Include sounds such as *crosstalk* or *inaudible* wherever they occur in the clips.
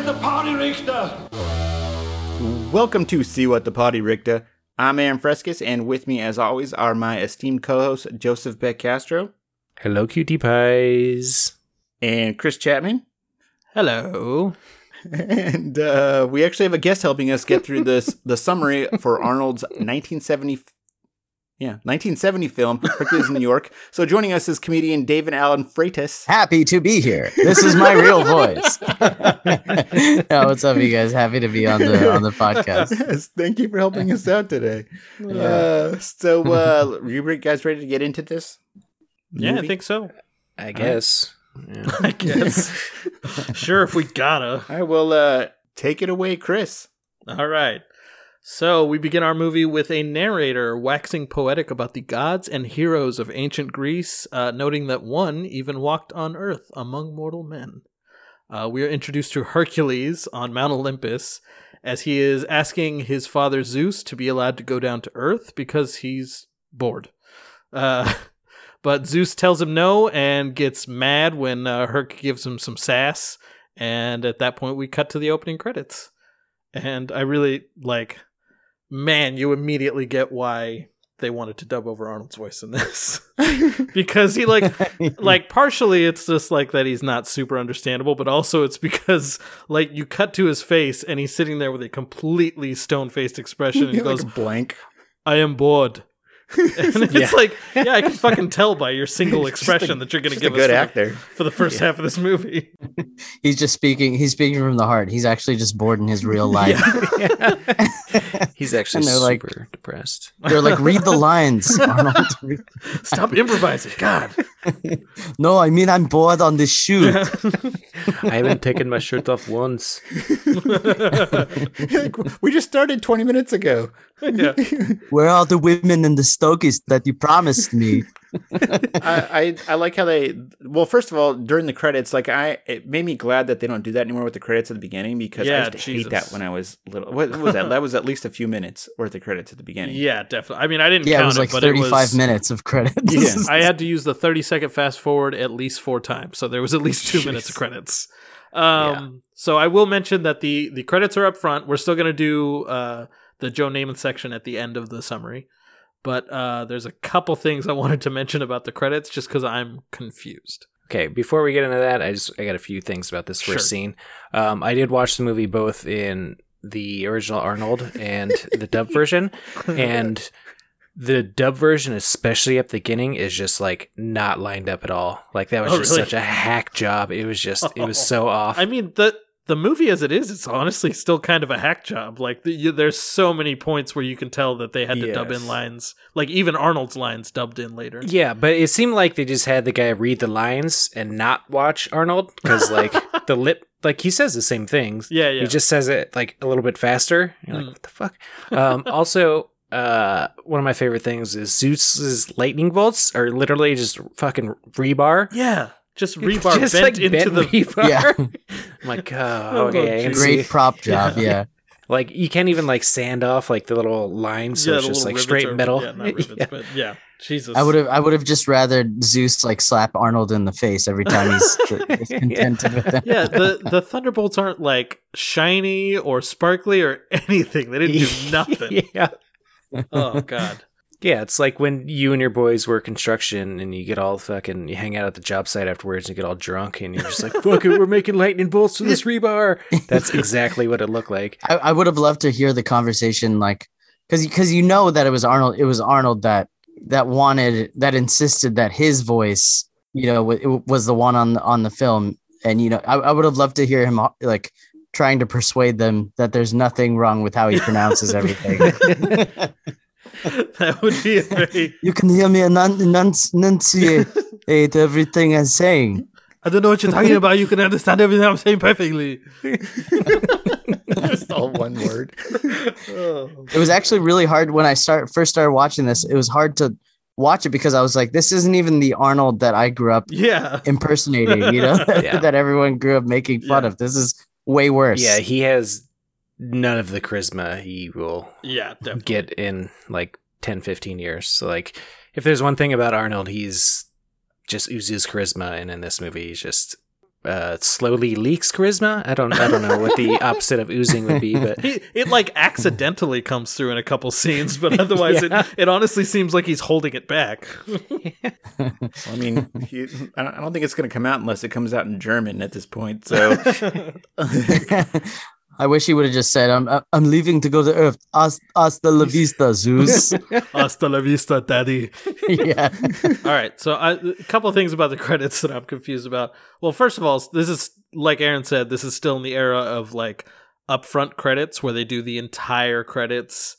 at the party, Richter. Welcome to See What the Party Ricta. I'm Aaron Frescus, and with me, as always, are my esteemed co-hosts Joseph Beck Castro Hello, cutie pies. and Chris Chapman. Hello. And uh, we actually have a guest helping us get through this the summary for *laughs* Arnold's 1970 yeah, 1970 film Hercules in New York. *laughs* So joining us is comedian David Allen Freitas. Happy to be here. This is my real voice. *laughs* yeah, what's up, you guys? Happy to be on the on the podcast. Yes, thank you for helping us out today. Uh, so, uh, are you guys ready to get into this? Yeah, I think so. I guess. Yeah. I guess. *laughs* sure, if we gotta. I will uh, take it away, Chris. All right. So we begin our movie with a narrator waxing poetic about the gods and heroes of ancient Greece, uh, noting that one even walked on earth among mortal men. Uh, we are introduced to Hercules on Mount Olympus as he is asking his father Zeus to be allowed to go down to earth because he's bored. Uh, *laughs* but Zeus tells him no and gets mad when uh, Herc gives him some sass. And at that point, we cut to the opening credits. And I really like, man, you immediately get why they wanted to dub over Arnold's voice in this. *laughs* because he, like, *laughs* like partially it's just like that he's not super understandable, but also it's because, like, you cut to his face and he's sitting there with a completely stone faced expression and he *laughs* goes, a blank. I am bored. and it's Yeah. like, yeah, I can fucking tell by your single expression that you're going to give a good us for actor. For the first half of this movie. He's just speaking. He's speaking from the heart. He's actually just bored in his real life. He's actually And they're like- super depressed. *laughs* They're like, read the lines, *laughs* *laughs* Arnold. Stop improvising, God. no, I mean I'm bored on this shoot. I haven't taken my shirt off once. we just started 20 minutes ago. yeah. Where are the women and the stokies that you promised me? I, I I like how they well first of all during the credits like I it made me glad that they don't do that anymore with the credits at the beginning because yeah, I Yeah, used to hate that when I was little. What was that? that was at least a few minutes worth of credits at the beginning. Yeah, definitely. I mean, I didn't Yeah, it count was like it, 35 was, minutes of credits. Yeah. *laughs* I had to use the 30 second fast forward at least four times. So there was at least two minutes of credits. Um, So I will mention that the, the credits are up front. We're still going to do uh, the Joe Namath section at the end of the summary. But uh, there's a couple things I *laughs* wanted to mention about the credits just because I'm confused. Okay, before we get into that, I just I got a few things about this first Sure. scene. Um, I did watch the movie both in the original Arnold and the dub *laughs* version, and the dub version, especially at the beginning, is just like not lined up at all. Like that was Oh, just really? such a hack job. It was just it was *laughs* so off. I mean, the the movie as it is, it's honestly still kind of a hack job. Like the, you, there's so many points where you can tell that they had to dub in lines, like even Arnold's lines dubbed in later. Yeah, but it seemed like they just had the guy read the lines and not watch Arnold because, like, *laughs* the lip, like he says the same things. Yeah, yeah. He just says it like a little bit faster. You're like, Mm. what the fuck? Um, *laughs* also, uh, one of my favorite things is Zeus's lightning bolts are literally just fucking rebar. Yeah, just rebar Just, bent like, into bent the rebar. Yeah. *laughs* I'm like, oh, Oh, okay. I can. Great prop job. Yeah. *laughs* Like, you can't even like sand off like the little lines, so yeah, it's just like straight are- metal. Yeah, not *laughs* rivets, Yeah. but yeah, Jesus. I would have. I would have just rather Zeus like slap Arnold in the face every time he's discontented with him. Yeah, the the thunderbolts aren't like shiny or sparkly or anything. They didn't do nothing. yeah. Oh God. Yeah, it's like when you and your boys work construction and you get all fucking, you hang out at the job site afterwards and you get all drunk and you're just like, *laughs* fuck it, we're making lightning bolts to this rebar. That's *laughs* exactly what it looked like. I, I would have loved to hear the conversation, like, because because you know that it was Arnold. It was Arnold that that wanted that insisted that his voice, you know, it was the one on the, on the film. And you know, I, I would have loved to hear him like trying to persuade them that there's nothing wrong with how he pronounces everything. *laughs* *laughs* that would be a very. *laughs* you can hear me enun- enunci- enunciate *laughs* everything I'm saying. I don't know what you're talking about. You can understand everything I'm saying perfectly. Just all one word. It was actually really hard when I start first started watching this. It was hard to watch it because I was like, this isn't even the Arnold that I grew up Yeah. impersonating, you know, Yeah. that everyone grew up making fun Yeah. of. This is way worse. Yeah, he has none of the charisma he will Yeah, definitely. get in like 10, 15 years. So, like, if there's one thing about Arnold, he's just oozes charisma. And in this movie, he's just uh, slowly leaks charisma. I don't I don't know what the *laughs* opposite of oozing would be, but He, it like accidentally comes through in a couple scenes, but *laughs* otherwise Yeah. it, it honestly seems like he's holding it back. *laughs* I mean, he, I don't I don't think it's going to come out unless it comes out in German at this point. So I wish he would have just said, "I'm uh, I'm leaving to go to Earth. Hasta, hasta la vista, Zeus." *laughs* Hasta la vista, daddy. *laughs* yeah. *laughs* All right, so I, a couple of things about the credits that I'm confused about. Well, first of all, this is like Aaron said, this is still in the era of like upfront credits where they do the entire credits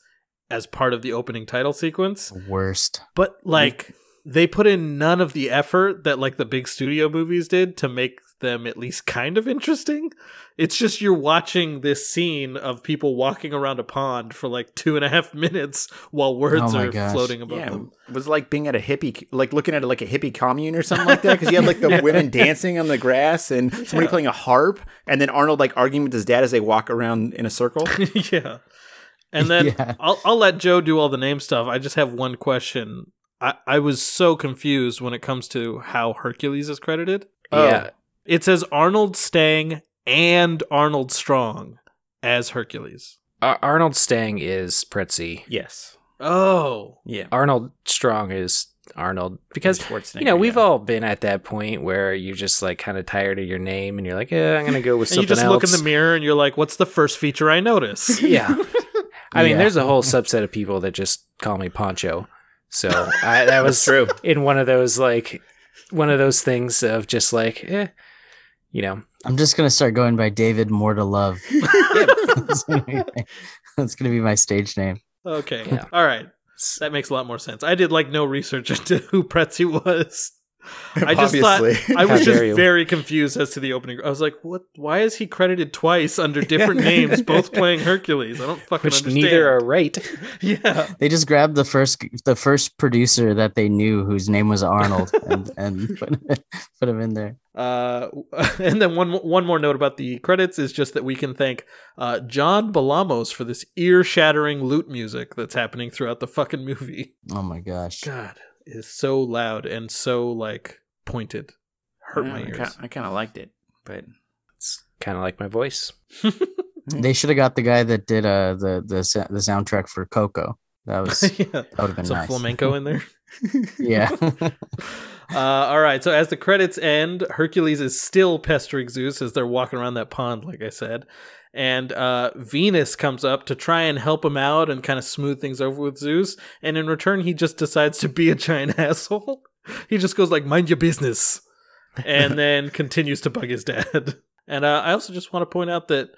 as part of the opening title sequence. Worst. But like they put in none of the effort that like the big studio movies did to make them at least kind of interesting. It's just you're watching this scene of people walking around a pond for like two and a half minutes while words Oh are gosh. floating above yeah, them. it was like being at a hippie, like looking at like a hippie commune or something like that. Because you had like the *laughs* women dancing on the grass and *laughs* somebody Yeah. playing a harp, and then Arnold like arguing with his dad as they walk around in a circle. *laughs* yeah. And then Yeah. I'll I'll let Joe do all the name stuff. I just have one question. I, I was so confused when it comes to how Hercules is credited. Oh. yeah, It says Arnold Stang and Arnold Strong as Hercules. Ar- Arnold Stang is Pretzi. yes. Oh. Yeah. Arnold Strong is Arnold because you know we've yeah. all been at that point where you're just like kind of tired of your name and you're like, yeah, I'm gonna go with *laughs* And you just else. look in the mirror and you're like, what's the first feature I notice? *laughs* yeah. I mean, Yeah. there's a whole subset of people that just call me Poncho. So I, that *laughs* was true. in one of those like one of those things of just like, eh, you know, I'm just gonna start going by David More to Love. that's, gonna be, that's gonna be my stage name. Okay. Yeah. All right. That makes a lot more sense. I did like no research *laughs* into who Pretzi was. *laughs* I just Obviously. thought I was just you. very confused as to the opening. I was like, "What? Why is he credited twice under different names, both *laughs* playing Hercules?" I don't fucking which understand. neither are right. *laughs* yeah, They just grabbed the first the first producer that they knew whose name was Arnold and, and put, put him in there. Uh, and then one one more note about the credits is just that we can thank uh, John Balamos for this ear shattering lute music that's happening throughout the fucking movie. Oh my gosh. God, it is so loud and so like pointed. Hurt Yeah, my I ears. I kind of liked it, but It's kind of like my voice. *laughs* They should have got the guy that did uh the the the soundtrack for Coco. That was *laughs* yeah, that would have been some nice. flamenco in there. *laughs* Yeah. Uh, all right. So as the credits end, Hercules is still pestering Zeus as they're walking around that pond, like I said. And uh, Venus comes up to try and help him out and kind of smooth things over with Zeus. And in return, he just decides to be a giant *laughs* asshole. He just goes like, "Mind your business," and *laughs* then continues to bug his dad. And uh, I also just want to point out that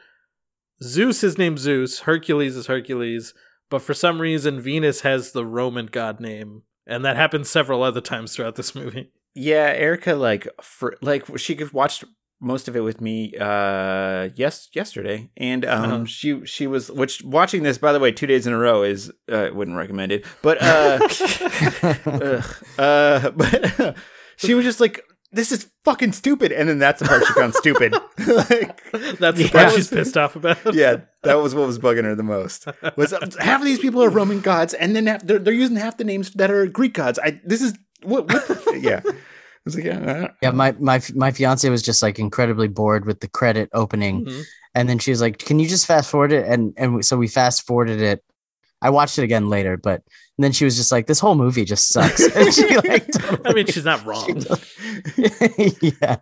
Zeus is named Zeus, Hercules is Hercules, but for some reason Venus has the Roman god name, and that happens several other times throughout this movie. yeah, Erica like for like she could watch most of it with me uh yes yesterday. And um Uh-huh. she she was which watching this by the way two days in a row is uh wouldn't recommend it. But uh *laughs* ugh, uh *laughs* but she was just like this is fucking stupid. And then that's the part she found stupid. *laughs* Like That's the Yeah. part she's pissed off about. yeah that was what was bugging her the most. Was uh, half of these people are roman gods and then half, they're, they're using half the names that are greek gods. I this is what, what yeah. I was like, yeah, yeah, my my my fiance was just like incredibly bored with the credit opening, Mhm. and then she was like, "Can you just fast forward it?" And and so we fast forwarded it. I watched it again later, but then she was just like, "This whole movie just sucks." *laughs* And she like, I mean, she's not *laughs* wrong. *laughs* yeah.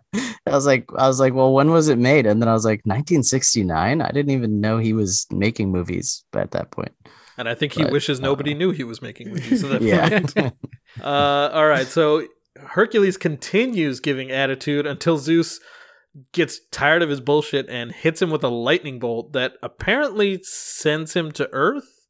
I was like, I was like, well, when was it made? And then I was like, 1969. I didn't even know he was making movies at that point. And I think he But, wishes nobody knew he was making movies at that Yeah. point. Uh, all right, so Hercules continues giving attitude until Zeus gets tired of his bullshit and hits him with a lightning bolt that apparently sends him to Earth,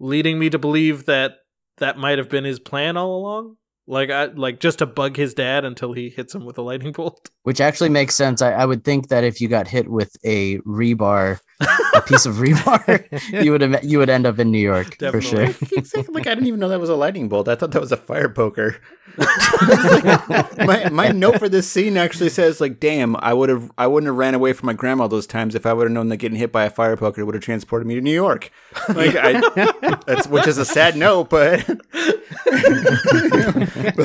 leading me to believe that that might have been his plan all along. Like, I like just to bug his dad until he hits him with a lightning *laughs* bolt. Which actually makes sense. I, I would think that if you got hit with a rebar, a piece of rebar, *laughs* you would have, you would end up in New York for sure. Exactly. Like I didn't even know that was a lightning bolt. I thought that was a fire poker. *laughs* my my note for this scene actually says like, "Damn, I would have I wouldn't have ran away from my grandma those times if I would have known that getting hit by a fire poker would have transported me to New York." Like I, *laughs* that's which is a sad note, but but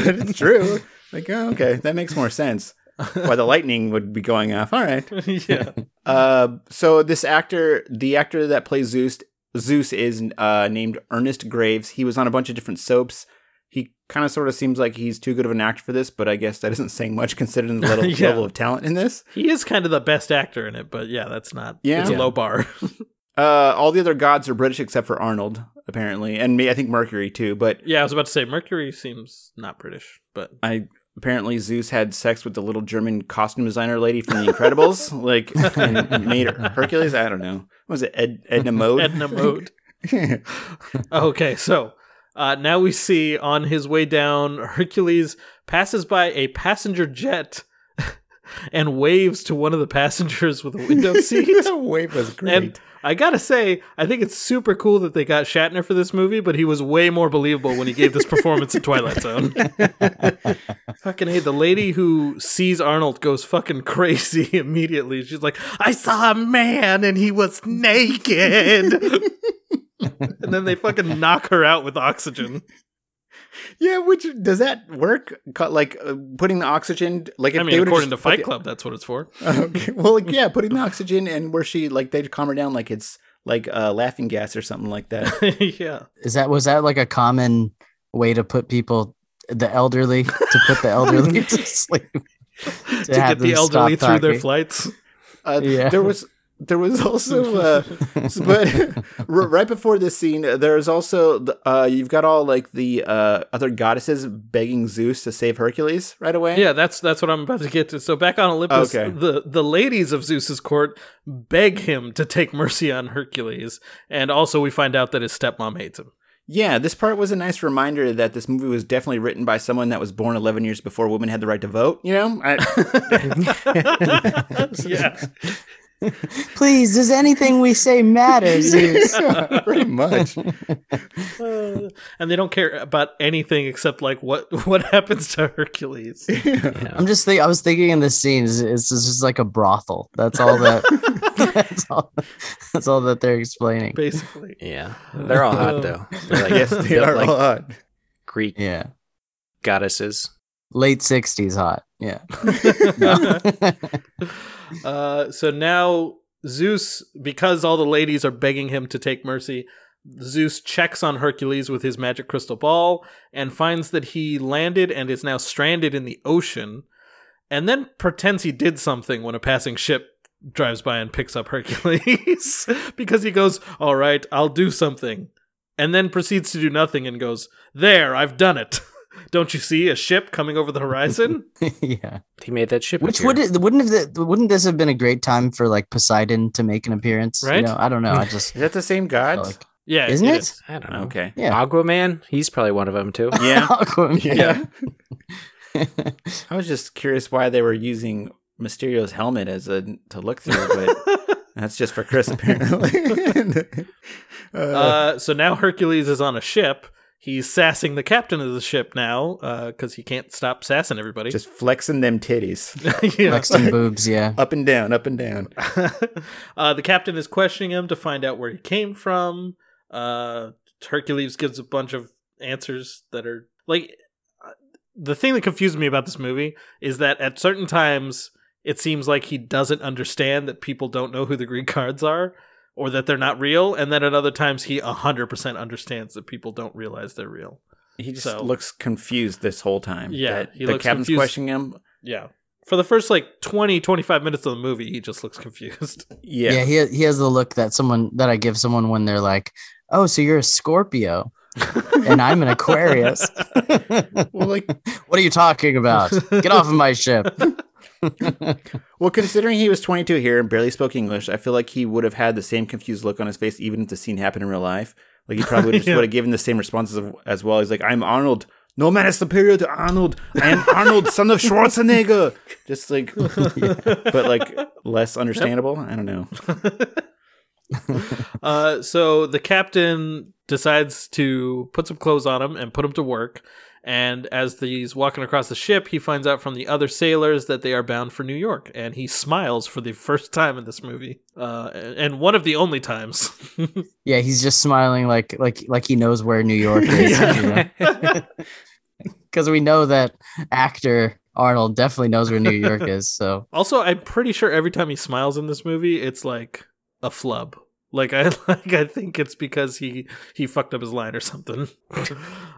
it's true. Like oh, okay, that makes more sense. Why the lightning would be going off. All right. *laughs* yeah. Uh, so this actor, the actor that plays Zeus, Zeus is uh, named Ernest Graves. He was on a bunch of different soaps. He kind of sort of seems like he's too good of an actor for this, but I guess that isn't saying much considering the level, *laughs* Yeah. level of talent in this. He is kind of the best actor in it, but yeah, that's not. Yeah. It's a Yeah. low bar. *laughs* Uh, all the other gods are British except for Arnold, apparently, and me, I think Mercury too. But yeah, I was about to say Mercury seems not British, but I apparently Zeus had sex with the little German costume designer lady from The Incredibles, *laughs* like and made Hercules. I don't know. What was it Ed, Edna Mode? Edna Mode. *laughs* Okay, so uh, now we see on his way down, Hercules passes by a passenger jet *laughs* and waves to one of the passengers with a window seat. the wave was great. And I gotta say, I think it's super cool that they got Shatner for this movie, but he was way more believable when he gave this performance in Twilight Zone. *laughs* fucking hey, the lady who sees Arnold goes fucking crazy *laughs* immediately. She's like, I saw a man and he was naked. *laughs* and then they fucking knock her out with oxygen. Yeah, which does that work? Like uh, putting the oxygen, like if I mean, would've according to just put Fight the- Club, that's what it's for. *laughs* Okay. Well, like, yeah, putting the *laughs* oxygen and where she like they'd calm her down like it's like uh, laughing gas or something like that. *laughs* yeah. Is that was that like a common way to put people, the elderly, to put the elderly to sleep? To, To have get the elderly through their flights. Uh, Yeah. There was there was also *laughs* uh, but *laughs* right before this scene uh, there's also uh, you've got all like the uh, other goddesses begging Zeus to save Hercules right away. Yeah, that's that's what I'm about to get to. So back on Olympus, Okay. the the ladies of Zeus's court beg him to take mercy on Hercules, and also we find out that his stepmom hates him. Yeah, this part was a nice reminder that this movie was definitely written by someone that was born 11 years before women had the right to vote. You know, I, *laughs* yeah, *laughs* Please, does anything we say matter, Zeus? *laughs* *laughs* pretty much. Uh, and they don't care about anything except like what what happens to Hercules. Yeah. I'm just think I was thinking in this scene it's just like a brothel. That's all that. that's all. That's all that they're explaining. Basically, Yeah. They're all hot though. They're like, yes, they are like all hot. Greek Yeah, goddesses. Late '60s hot. Yeah. *laughs* uh, so now Zeus, because all the ladies are begging him to take mercy, Zeus checks on Hercules with his magic crystal ball and finds that he landed and is now stranded in the ocean, and then pretends he did something when a passing ship drives by and picks up Hercules *laughs* because he goes, "All right, I'll do something." And then proceeds to do nothing and goes, "There, I've done it." *laughs* Don't you see a ship coming over the horizon? *laughs* yeah. He made that ship. Which appear. would it, wouldn't have the, wouldn't this have been a great time for like Poseidon to make an appearance? You Right? know, I don't know. I *laughs* just Is that the same felt gods? like Yeah, isn't it? is. I don't know. Okay. Yeah. Aquaman, he's probably one of them too. Yeah. *laughs* Aquaman. Yeah. I was just curious why they were using Mysterio's helmet as a to look through, but that's just for Chris apparently. uh, Uh, so now Hercules is on a ship. He's sassing the captain of the ship now because he can't stop sassing everybody. just flexing them titties *laughs* Yeah. Lexington boobs. Yeah. up and down, up and down. *laughs* uh, the captain is questioning him to find out where he came from. Uh, Hercules gives a bunch of answers that are like uh, the thing that confused me about this movie is that at certain times it seems like he doesn't understand that people don't know who the Greek *laughs* cards are or that they're not real, and then at other times he 100% understands that people don't realize they're real. He just So- looks confused this whole time. Yeah, that he the looks captain's confused. questioning him. Yeah. For the first like 20, 25 minutes of the movie, he just looks confused. *laughs* Yeah, Yeah. he he has the look that someone that I give someone when they're like, "Oh, so you're a Scorpio *laughs* and I'm an Aquarius." well, like, *laughs* what are you talking about? Get off of my ship. Well, considering he was 22 here and barely spoke English, I feel like he would have had the same confused look on his face, even if the scene happened in real life. Like he probably *laughs* just Yeah. would have given the same responses as well. He's like, "I'm Arnold. No man is superior to Arnold. I am Arnold, son of Schwarzenegger." Just like, but like less understandable. I don't know. *laughs* uh, so the captain decides to put some clothes on him and put him to work. And as he's walking across the ship, he finds out from the other sailors that they are bound for New York. And he smiles for the first time in this movie, uh, and one of the only times. *laughs* Yeah, he's just smiling like like like he knows where New York *laughs* is. Yeah. *laughs* Because we know that actor Arnold definitely knows where New York is. So Also, I'm pretty sure every time he smiles in this movie, it's like a flub. Like I like I think it's because he he fucked up his line or something.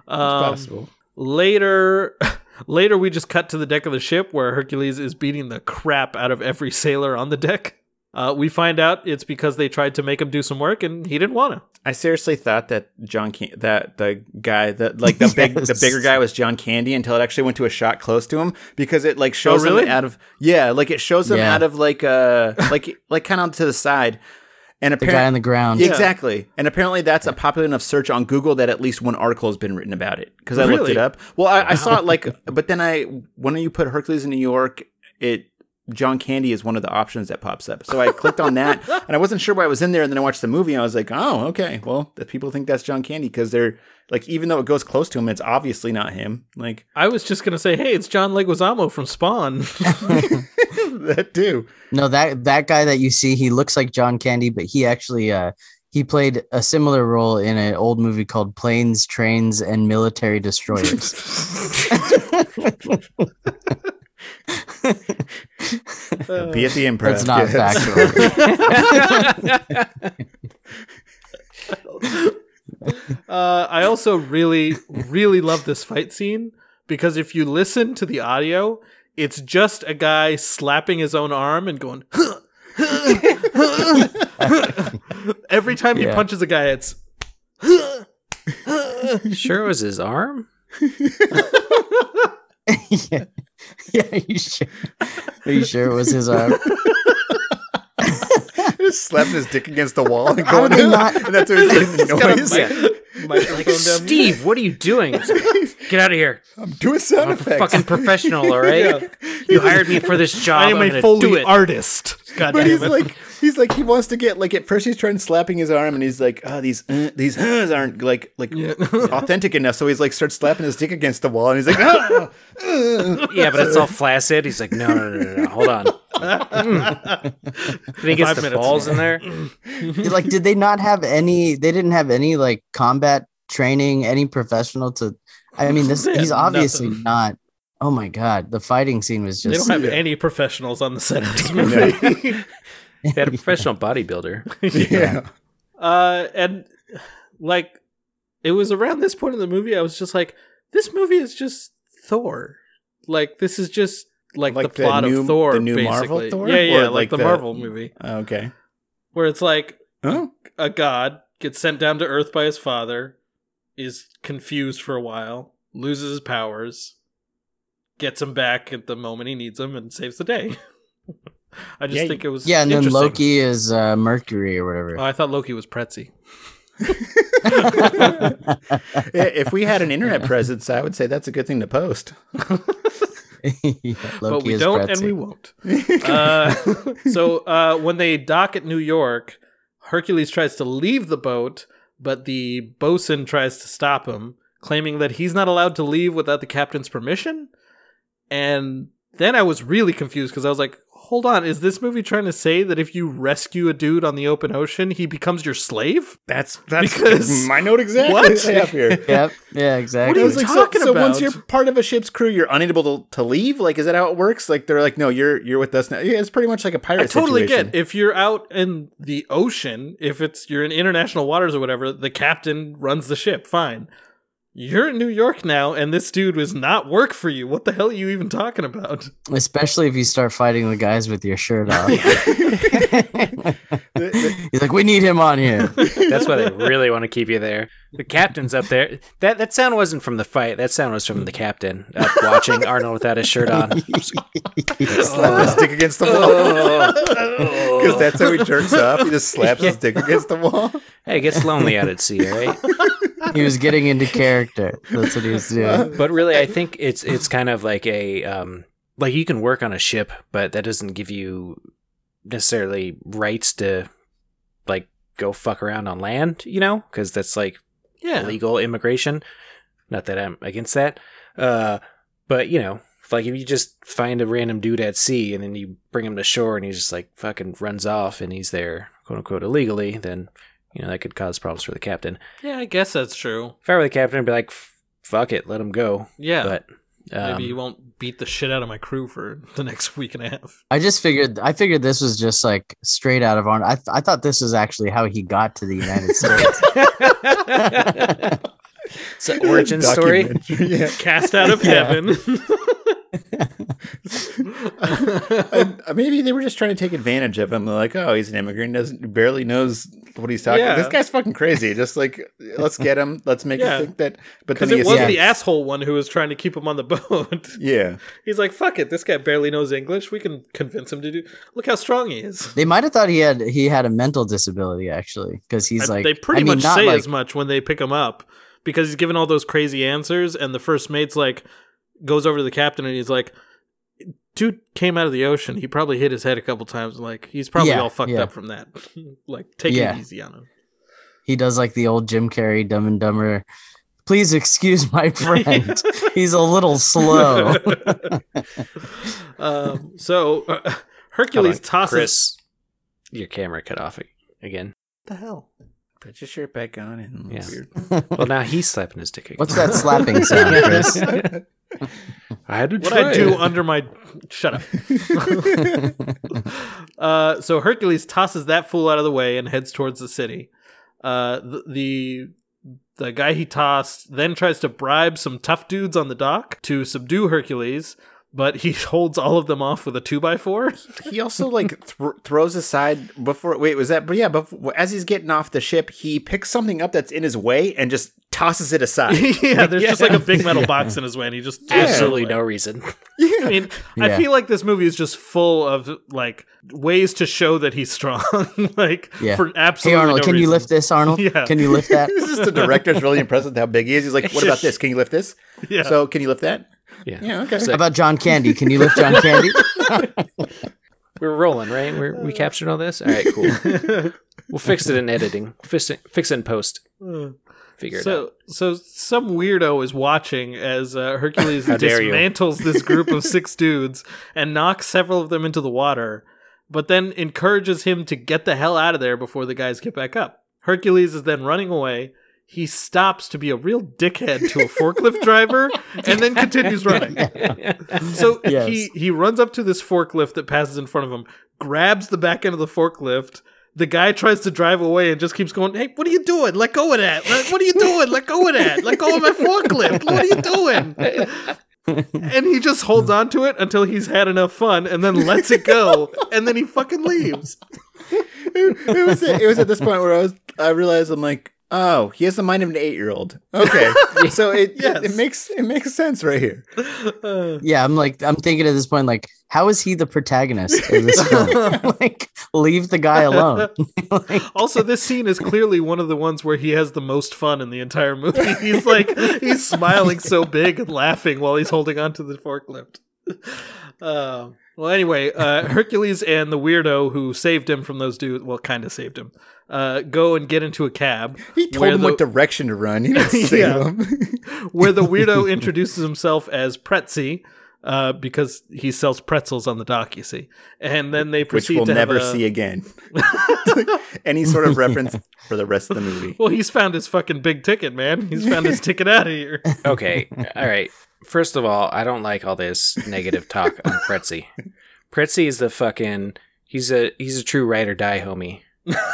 um, later *laughs* later we just cut to the deck of the ship where Hercules is beating the crap out of every sailor on the deck. Uh, we find out it's because they tried to make him do some work and he didn't want to. I seriously thought that John Can- that the guy that like the big the bigger *laughs* guy was John Candy until it actually went to a shot close to him because it like shows really? him out of yeah like it shows him Yeah. out of like uh like like kind of to the side and the guy on the ground. Yeah. exactly and apparently that's a popular enough search on Google that at least one article has been written about it because I looked it up. Well, I, I saw it *laughs* like but then I when you put Hercules in New York it. John Candy is one of the options that pops up. So I clicked on that *laughs* and I wasn't sure why it was in there. And then I watched the movie and I was like, oh, okay. Well, the people think that's John Candy because they're like, even though it goes close to him, it's obviously not him. Like I was just gonna say, hey, it's John Leguizamo from Spawn. *laughs* *laughs* that too. No, that that guy that you see, he looks like John Candy, but he actually uh he played a similar role in an old movie called Planes, Trains, and Military Destroyers. Be at the impress. That's not factual. *laughs* Uh, I also really, really love this fight scene because if you listen to the audio, it's just a guy slapping his own arm and going. Every time he Yeah. punches a guy, it's. Sure, it was his arm. *laughs* *laughs* yeah. yeah, are you sure? Are you sure it was his uh, *laughs* arm? Just slapping his dick against the wall and How going, did they not- and that's what he's getting the got noise. mic- microphone Like, Steve, what are you doing? *laughs* Get out of here! I'm doing sound I'm a effects. fucking professional, all right? You hired me for this job. I am I'm a gonna do Foley it. artist. God But damn he's it. like, he's like, he wants to get like at first he's trying slapping his arm and he's like, oh, these uh, these uhs aren't like like Yeah. *laughs* authentic enough. So he's like starts slapping his dick against the wall and he's like, ah, uh. *laughs* Yeah, but it's all flaccid. He's like, no, no, no, no, no. hold on. *laughs* Mm. Then he gets Five the minutes. balls in there. like, did they not have any? They didn't have any like combat training, any professional to. I mean, this They he's obviously nothing. not. Oh my god, the fighting scene was just they don't have any professionals on the set of this movie. They had a *laughs* professional bodybuilder. yeah. Uh, and like, it was around this point in the movie, I was just like, this movie is just Thor. Like, this is just like, Like the the plot new- of Thor. the new Marvel basically. Thor? Yeah, yeah, Or like, like the, the- Marvel movie, Okay. where it's like Oh. a god gets sent down to Earth by his father, is confused for a while, loses his powers, gets him back at the moment he needs him, and saves the day. *laughs* I just Yeah, think it was Yeah, and then. Loki is uh, Mercury or Oh, whatever. I thought Loki was Pretzi. if we had an internet presence, I would say that's a good thing to post. *laughs* Yeah, but we is don't Pretzi. and we won't. Uh, so uh, when they dock at New York, Hercules tries to leave the boat, but the bosun tries to stop him, claiming that he's not allowed to leave without the captain's permission. And then I was really confused because I was like, hold on, is this movie trying to say that if you rescue a dude on the open ocean, he becomes your slave? That's that's Because- *laughs* my note exactly. What? I have here. *laughs* Yep. Yeah. Exactly. What are you like, talking so, so once you're part of a ship's crew, you're unable to, to leave. Like, is that how it works? Like, they're like, no, you're you're with us now. Yeah, it's pretty much like a pirate. I totally situation. get if you're out in the ocean, if it's you're in international waters or whatever, the captain runs the ship. Fine. You're in New York now, and this dude was not work for you. What the hell are you even talking about? Especially if you start fighting the guys with your shirt off. *laughs* The- the- He's like, we need him on here. That's why they really want to keep you there. The captain's up there. That that sound wasn't from the fight. That sound was from the captain up watching Arnold without his shirt on. slap his dick against the wall oh. *laughs* because that's how he jerks up. He just slaps his dick against the wall. Hey, it gets lonely out at sea, *laughs* right? he was getting into character. That's what he was doing. But really, I think it's it's kind of like a um, like you can work on a ship, but that doesn't give you necessarily rights to like go fuck around on land, you know, because that's like Yeah. illegal immigration. Not that I'm against that, uh, but you know, like if you just find a random dude at sea and then you bring him to shore and he just like fucking runs off and he's there quote unquote illegally, then you know that could cause problems for the captain. Yeah, I guess that's true. If I were the captain, I'd be like, fuck it, let him go. Yeah. But Maybe he Um, won't beat the shit out of my crew for *laughs* the next week and a half. I just figured I figured this was just like straight out of Arnold. I, th- I thought this was actually how he got to the United States. *laughs* *laughs* it's an origin story. Yeah. Cast out of Yeah. heaven. And, uh, maybe they were just trying to take advantage of him. They're like, oh, he's an immigrant, doesn't barely knows what he's talking. Yeah. This guy's fucking crazy. Just like, let's get him. Let's make Yeah. him think that. But Because then he it was escapes. the asshole one who was trying to keep him on the *laughs* boat. Yeah, He's like, fuck it, this guy barely knows English. We can convince him to do. Look how strong he is. they might have thought he had he had a mental disability actually because he's I- like they pretty I mean, much not say like, as much when they pick him up because he's given all those crazy answers, and the first mate's like goes over to the captain and he's like, "Dude came out of the ocean. He probably hit his head a couple times. Like he's probably Yeah, all fucked yeah. up from that. *laughs* like take Yeah. it easy on him." he does like the old Jim Carrey Dumb and Dumber. Please excuse my *laughs* friend. he's a little slow. *laughs* um, so uh, Hercules on, tosses. Chris, your camera cut off again. What the hell? Put your shirt back on and Yeah. weird. *laughs* Well, now he's slapping his dick again. What's that slapping *laughs* sound, Chris? I had to What try I do under my shut up. *laughs* uh, so Hercules tosses that fool out of the way and heads towards the city. Uh, the, the the guy he tossed then tries to bribe some tough dudes on the dock to subdue Hercules, but he *laughs* holds all of them off with a two by four. *laughs* he also like thr throws aside before. Wait, was that? But yeah, before, as he's getting off the ship, he picks something up that's in his way and just tosses it aside. *laughs* yeah, there's just like a big metal box in his way, and he just Absolutely no reason. I mean, I feel like this movie is just full of like ways to show that he's strong, like Yeah. for Hey absolutely. Arnold, no can you lift this, Arnold? Yeah. Can you lift that? This is the director's really impressed with how big he is. He's like, "What about this? Can you lift this? Yeah. So can you lift that? Yeah. Yeah, okay. How about John Candy? Can you lift John Candy? *laughs* We're rolling, right? We're, we captured all this? All right, cool. *laughs* we'll fix it in editing. Fix it, fix it in post. Figure it out. so, so some weirdo is watching as uh, Hercules *laughs* How dare you. dismantles this group of six dudes and knocks several of them into the water, but then encourages him to get the hell out of there before the guys get back up. Hercules is then running away. He stops to be a real dickhead to a forklift *laughs* driver and then continues running. *laughs* So Yes. he he runs up to this forklift that passes in front of him, grabs the back end of the forklift. The guy tries to drive away and just keeps going, "Hey, what are you doing? Let go of that! Let- what are you doing? Let go of that! Let go of my forklift! What are you doing?" *laughs* and he just holds on to it until he's had enough fun, and then lets it go, and then he fucking leaves. it was it was at this point where I was I realized I'm like, oh, he has the mind of an eight year old. *laughs* Okay, so it, Yes. it makes it makes sense right here. Uh, Yeah, I'm like, I'm thinking at this point, like, how is he the protagonist of this film? *laughs* *laughs* like, leave the guy alone. Like, also, this scene is clearly one of the ones where he has the most fun in the entire movie. He's like he's smiling so big and laughing while he's holding onto the forklift. Uh, *laughs* well, anyway, uh, Hercules and the weirdo who saved him from those dudes, well, kind of saved him, uh, go and get into a cab. *laughs* He told him the- what direction to run. He didn't *laughs* save Yeah. him. where the weirdo introduces himself as Pretzi. Uh, because he sells pretzels on the dock, you see, and then they Which we'll to have never a- see again. Any sort of reference for the rest of the movie. Well, he's found his fucking big ticket, man. He's found his ticket out of here. Okay. All right. First of all, I don't like all this negative talk on *laughs* Pretzi. Pretzi is the fucking he's a he's a true ride or die homie.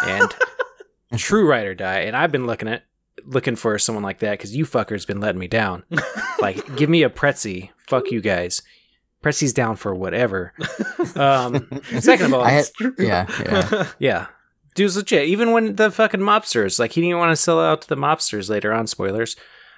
And *laughs* true ride or die. And I've been looking at looking for someone like that because you fuckers been letting me down. *laughs* like, give me a Pretzi. Fuck you guys. Pretzi's down for whatever. Um, second of all, had, yeah, yeah. yeah. Dude's legit. Even when the fucking mobsters, like he didn't want to sell out to the mobsters later on, spoilers.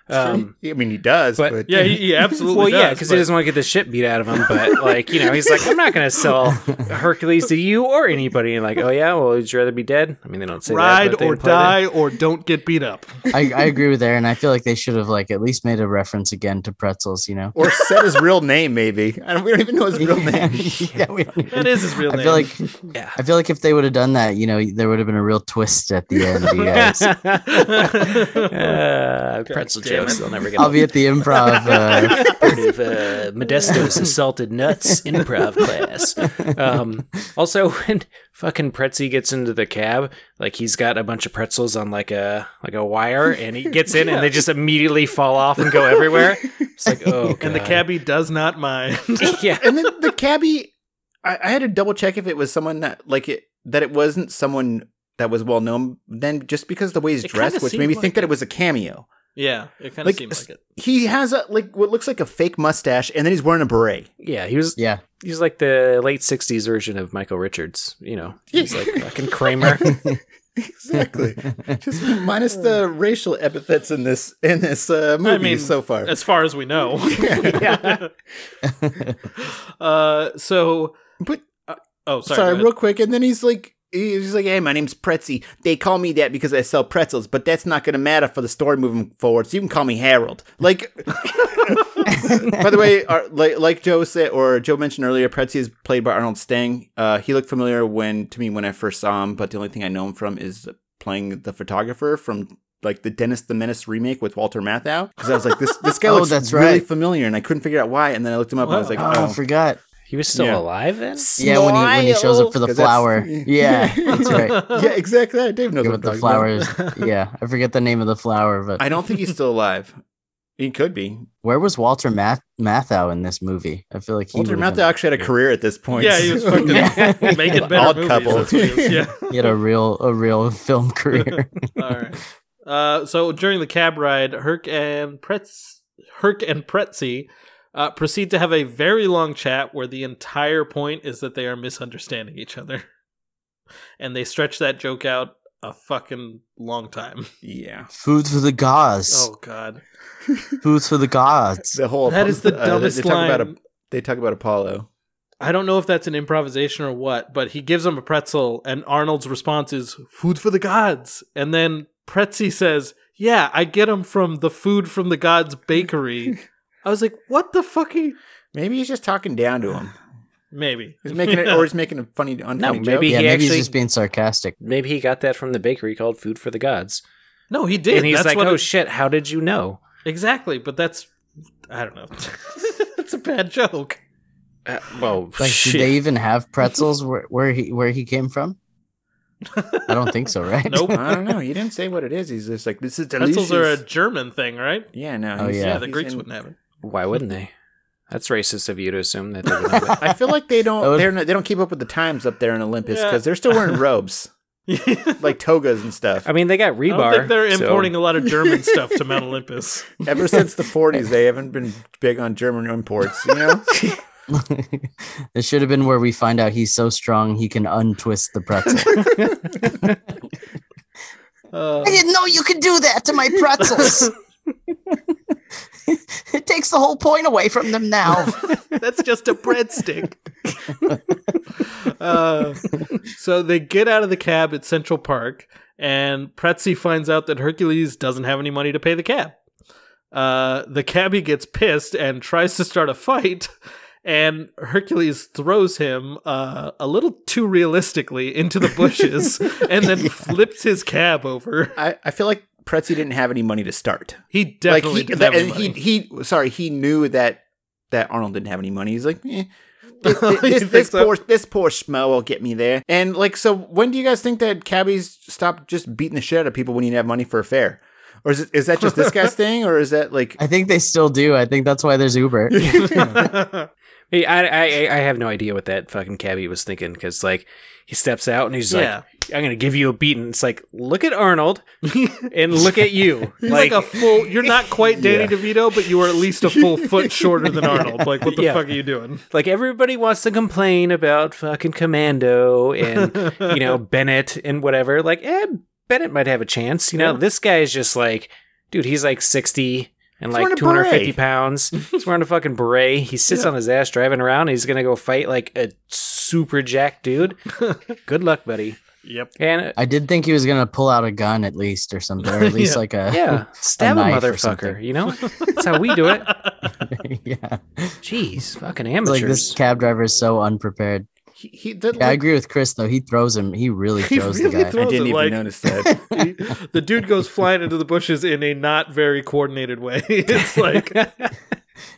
Um, I mean, he does, but- but, Yeah, he, he *laughs* absolutely well, yeah, because but- he doesn't want to get the shit beat out of him. But like, you know, he's like, I'm not going to sell *laughs* Hercules to you or anybody. And like, oh yeah, well, would you rather be dead? I mean, they don't say ride that, or imply that. die or don't get beat up. *laughs* I, I agree with Aaron. I feel like they should have like at least made a reference again to pretzels. You know, or said his real name. Maybe I don't, we don't even know his real name. yeah, we don't That is his real I name. feel like Yeah. I feel like if they would have done that, you know, there would have been a real twist at the end. You guys. uh, pretzel damn jokes. They'll never get I'll be at the improv. Uh, *laughs* part of uh, Modesto's *laughs* assaulted nuts improv class. Um, also, *laughs* when fucking Pretzi gets into the cab, like he's got a bunch of pretzels on like a like a wire, and he gets in, and they just immediately fall off and go everywhere. It's like, oh, And the God. cabbie does not mind. yeah, and then the cabbie, I, I had to double check if it was someone that like it that it wasn't someone that was well known. Then just because the way he's It dressed, which made me like think that it. it was a cameo. Yeah, it kind of Like, seemed like it. He has a like what looks like a fake mustache, and then he's wearing a beret. yeah, he was Yeah. he's like the late '60s version of Michael Richards. You know, he's like fucking Kramer. *laughs* Exactly. just minus the racial epithets in this in this uh, movie I mean, so far. as far as we know. *laughs* Yeah. *laughs* uh, so, But oh, sorry. sorry, real quick, and then he's like. He's like, hey, my name's Pretzi. They call me that because I sell pretzels, but that's not going to matter for the story moving forward. So you can call me Harold. Like, *laughs* by the way, our, like, like Joe said, or Joe mentioned earlier, Pretzi is played by Arnold Stang. Uh, he looked familiar when to me when I first saw him, but the only thing I know him from is playing the photographer from like the Dennis the Menace remake with Walter Matthau. Because I was like, this this guy *laughs* Oh, looks that's really right. familiar, and I couldn't figure out why. And then I looked him up, and I was like, Oh, I oh, forgot. He was still Yeah. alive then. Yeah, when he when he shows up for the 'Cause that's- flower. *laughs* Yeah, that's *laughs* right. yeah, exactly. Dave knows With what the talking about. flowers. *laughs* Yeah, I forget the name of the flower, but I don't think he's still alive. He could be. where was Walter Math- Matthau in this movie? I feel like he Walter would've Matthau actually had a career at this point. Yeah, he was fucking Yeah. making better Odd movies. couple. That's what he is, Yeah. he had a real a real film career. All right. Uh, so during the cab ride, Herc and Pretz, Herc and Pretzi uh, proceed to have a very long chat where the entire point is that they are misunderstanding each other, *laughs* and they stretch that joke out a fucking long time. *laughs* Yeah. Food for the gods. Oh God, *laughs* Food for the gods. The whole that is the uh, dumbest they talk line. About a, they talk about Apollo. I don't know if that's an improvisation or what, but he gives him a pretzel, and Arnold's response is "food for the gods," and then Pretzi says, "Yeah, I get them from the food from the gods bakery." I was like, "What the fuck?" Are you? Maybe he's just talking down to him. Maybe He's making it, or he's making a funny, unfunny No, joke. maybe- Yeah, maybe actually- he's just being sarcastic. Maybe he got that from the bakery called Food for the Gods. no, he did. and he's That's like, "Oh it- shit, how did you know?" exactly." But that's I don't know. *laughs* That's a bad joke. Uh, well, Like, shit. did they even have pretzels where, where he where he came from? I don't think so, right? Nope. *laughs* I don't know. He didn't say what it is. He's just like, this is delicious. Pretzels are a German thing, right? yeah, no. Oh, Yeah. Yeah, the he's Greeks in- wouldn't have Why wouldn't they? That's racist of you to assume that they would have it. I feel like they *laughs* don't. They're not, they don't keep up with the times up there in Olympus Yeah. because they're still wearing robes, *laughs* like togas and stuff. I mean, they got I rebar. don't think they're so- importing a lot of German *laughs* stuff to Mount Olympus. Ever since the 40s, they haven't been big on German imports. You know. this should have been where we find out he's so strong he can untwist the pretzel. Uh, I didn't know you could do that to my pretzels. *laughs* it takes the whole point away from them now. *laughs* That's just a breadstick. uh, so they get out of the cab at Central Park, and Pretzi finds out that Hercules doesn't have any money to pay the cab. Uh, the cabbie gets pissed and tries to start a fight, and Hercules throws him uh, a little too realistically into the bushes *laughs* and then flips his cab over. I, I feel like Pretzi didn't have any money to start. He definitely like didn't have any and he money. he sorry he knew that that Arnold didn't have any money. He's like, eh, *laughs* this, this, this so? poor this poor schmo will get me there. And like, so when do you guys think that cabbies stop just beating the shit out of people when you have money for a fare? Or is it is that just this guy's *laughs* thing, or is that like I think they still do. I think that's why there's Uber. *laughs* Hey, I, I I have no idea what that fucking cabbie was thinking because like he steps out and he's yeah. like, "I'm gonna give you a beating." It's like, look at Arnold and look at you. *laughs* He's like, a full. You're not quite *laughs* Danny Yeah. DeVito, but you are at least a full foot *laughs* shorter than Arnold. Like, what the Yeah. fuck are you doing? like everybody wants to complain about fucking Commando and you know Bennett and whatever. Like, eh, Bennett might have a chance. You know, Yeah. this guy is just like, dude, he's like sixty and like two hundred fifty pounds. He's wearing a fucking beret. He sits Yeah. on his ass driving around. He's gonna go fight like a super jack dude. Good luck, buddy. Yep. And uh, I did think he was gonna pull out a gun at least or something, or at *laughs* least Yeah. like a yeah, *laughs* stab a, knife or motherfucker. You know, that's how we do it. *laughs* yeah. Jeez, fucking It's amateurs. like this cab driver is so unprepared. he, he the, Yeah, I agree with Chris though. He throws him. He really He throws really the guy. I didn't it, even like- notice that. He- the dude goes flying into the bushes in a not very coordinated way. It's like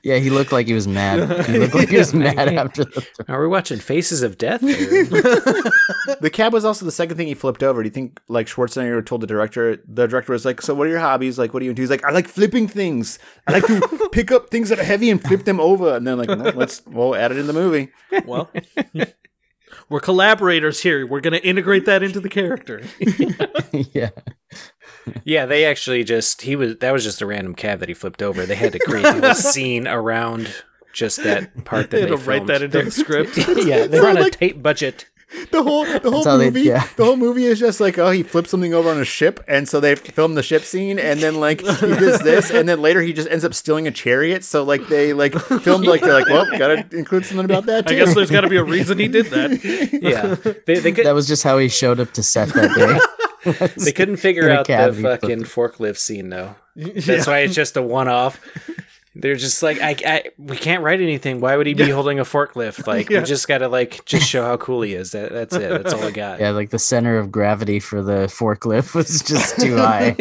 Yeah, he looked like he was mad. *laughs* He looked like he was mad after the. Are we watching Faces of Death? *laughs* The cab was also the second thing he flipped over. Do you think like Schwarzenegger told the director? The director was like, "So what are your hobbies? Like, what do you do?" He's like, "I like flipping things. I like to *laughs* pick up things that are heavy and flip them over." And then like, well, let's we'll add it in the movie. Well, we're collaborators here. We're going to integrate that into the character. yeah, yeah, they actually just he was that was just a random cab that he flipped over. They had to create the whole *laughs* scene around just that part that They they, to write that into the script. *laughs* yeah, they're on a like- tape budget. The whole the whole how they- movie yeah. the whole movie is just like, oh, he flipped something over on a ship, and so they filmed the ship scene, and then like he does this, and then later he just ends up stealing a chariot. So like they like filmed like they're like, well, gotta include something about that too. I guess there's got to be a reason he did that. Yeah, they they *laughs* could that was just how he showed up to set that day. *laughs* they couldn't figure out the cab, he flipped fucking it. forklift scene though. *laughs* That's why it's just a one off. They're just like, I, I, we can't write anything. Why would he be holding a forklift? *laughs* Like, Yeah. we just gotta like just show how cool he is. That, that's it. That's all I got. Yeah, like the center of gravity for the forklift was just too high.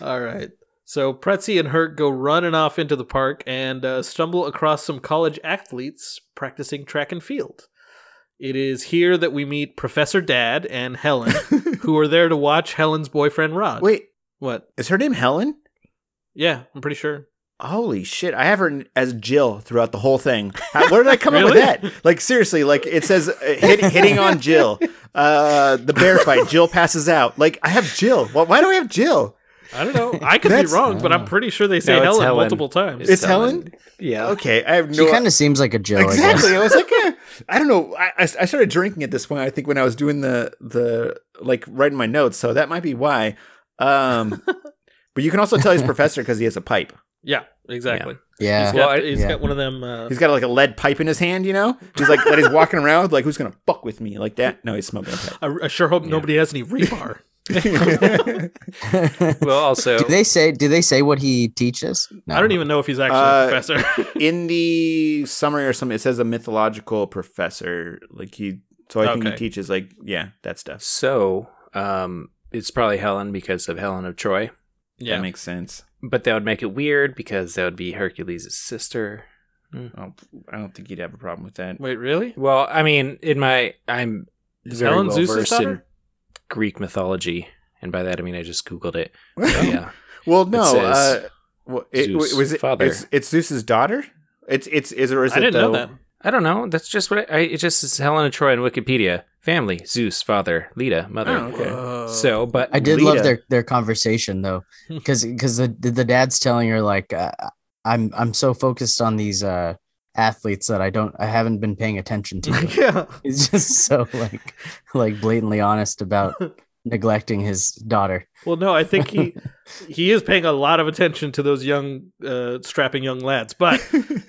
All right. So Pretzi and Herc go running off into the park and uh, stumble across some college athletes practicing track and field. It is here that we meet Professor Dad and Helen, who are there to watch Helen's boyfriend Rod. Wait, what? is her name Helen? Yeah, I'm pretty sure. Holy shit! I have her as Jill throughout the whole thing. How, where did I come up with that? Like seriously, like it says uh, hit, hitting on Jill. Uh, the bear fight. Jill passes out. Like I have Jill. Well, why do I have Jill? I don't know. I could be That's- wrong, but I'm pretty sure they say No, it's Helen, Helen. multiple times. It's Helen? Yeah. Okay, I have no. she kind of seems like a Joe. exactly. I I was like, eh, I don't know. I, I I started drinking at this point. I think when I was doing the the like writing my notes, so that might be why. Um, *laughs* but you can also tell he's a professor because he has a pipe. yeah, exactly. guess. Yeah. He's Well, got, I- he's yeah. got one of them. Uh, He's got like a lead pipe in his hand, you know. He's like that. He's walking around like who's gonna fuck with me like that? No, he's smoking a pipe. I, I sure hope nobody has any rebar. *laughs* Well, also, do they say? Do they say what he teaches? No. I don't even know if he's actually Uh, a professor. *laughs* in the summary or something, it says a mythological professor. Like he, so I think he teaches like yeah that stuff. so um, it's probably Helen because of Helen of Troy, yeah. That makes sense. but that would make it weird because that would be Hercules' sister. Oh, I don't think he'd have a problem with that. Wait, really? Well, I mean, in my I'm Is very Helen well Zeus's versed in daughter? Greek mythology, and by that I mean I just googled it. *laughs* But yeah, well, no. says uh, well, it, Zeus' was it father. It's, it's Zeus's daughter. It's it's is or is I it didn't though? know that. I don't know. That's just what I, I it just is Helen of Troy on Wikipedia. Family: Zeus, father, Leda, mother. Oh, okay. Whoa. So, but I did Leda. love their their conversation though, *laughs* because because the the dad's telling her like uh, I'm I'm so focused on these uh athletes that I don't I haven't been paying attention to. *laughs* yeah. He's just so like like blatantly honest about *laughs* neglecting his daughter. Well, no, I think he *laughs* he is paying a lot of attention to those young, uh, strapping young lads. But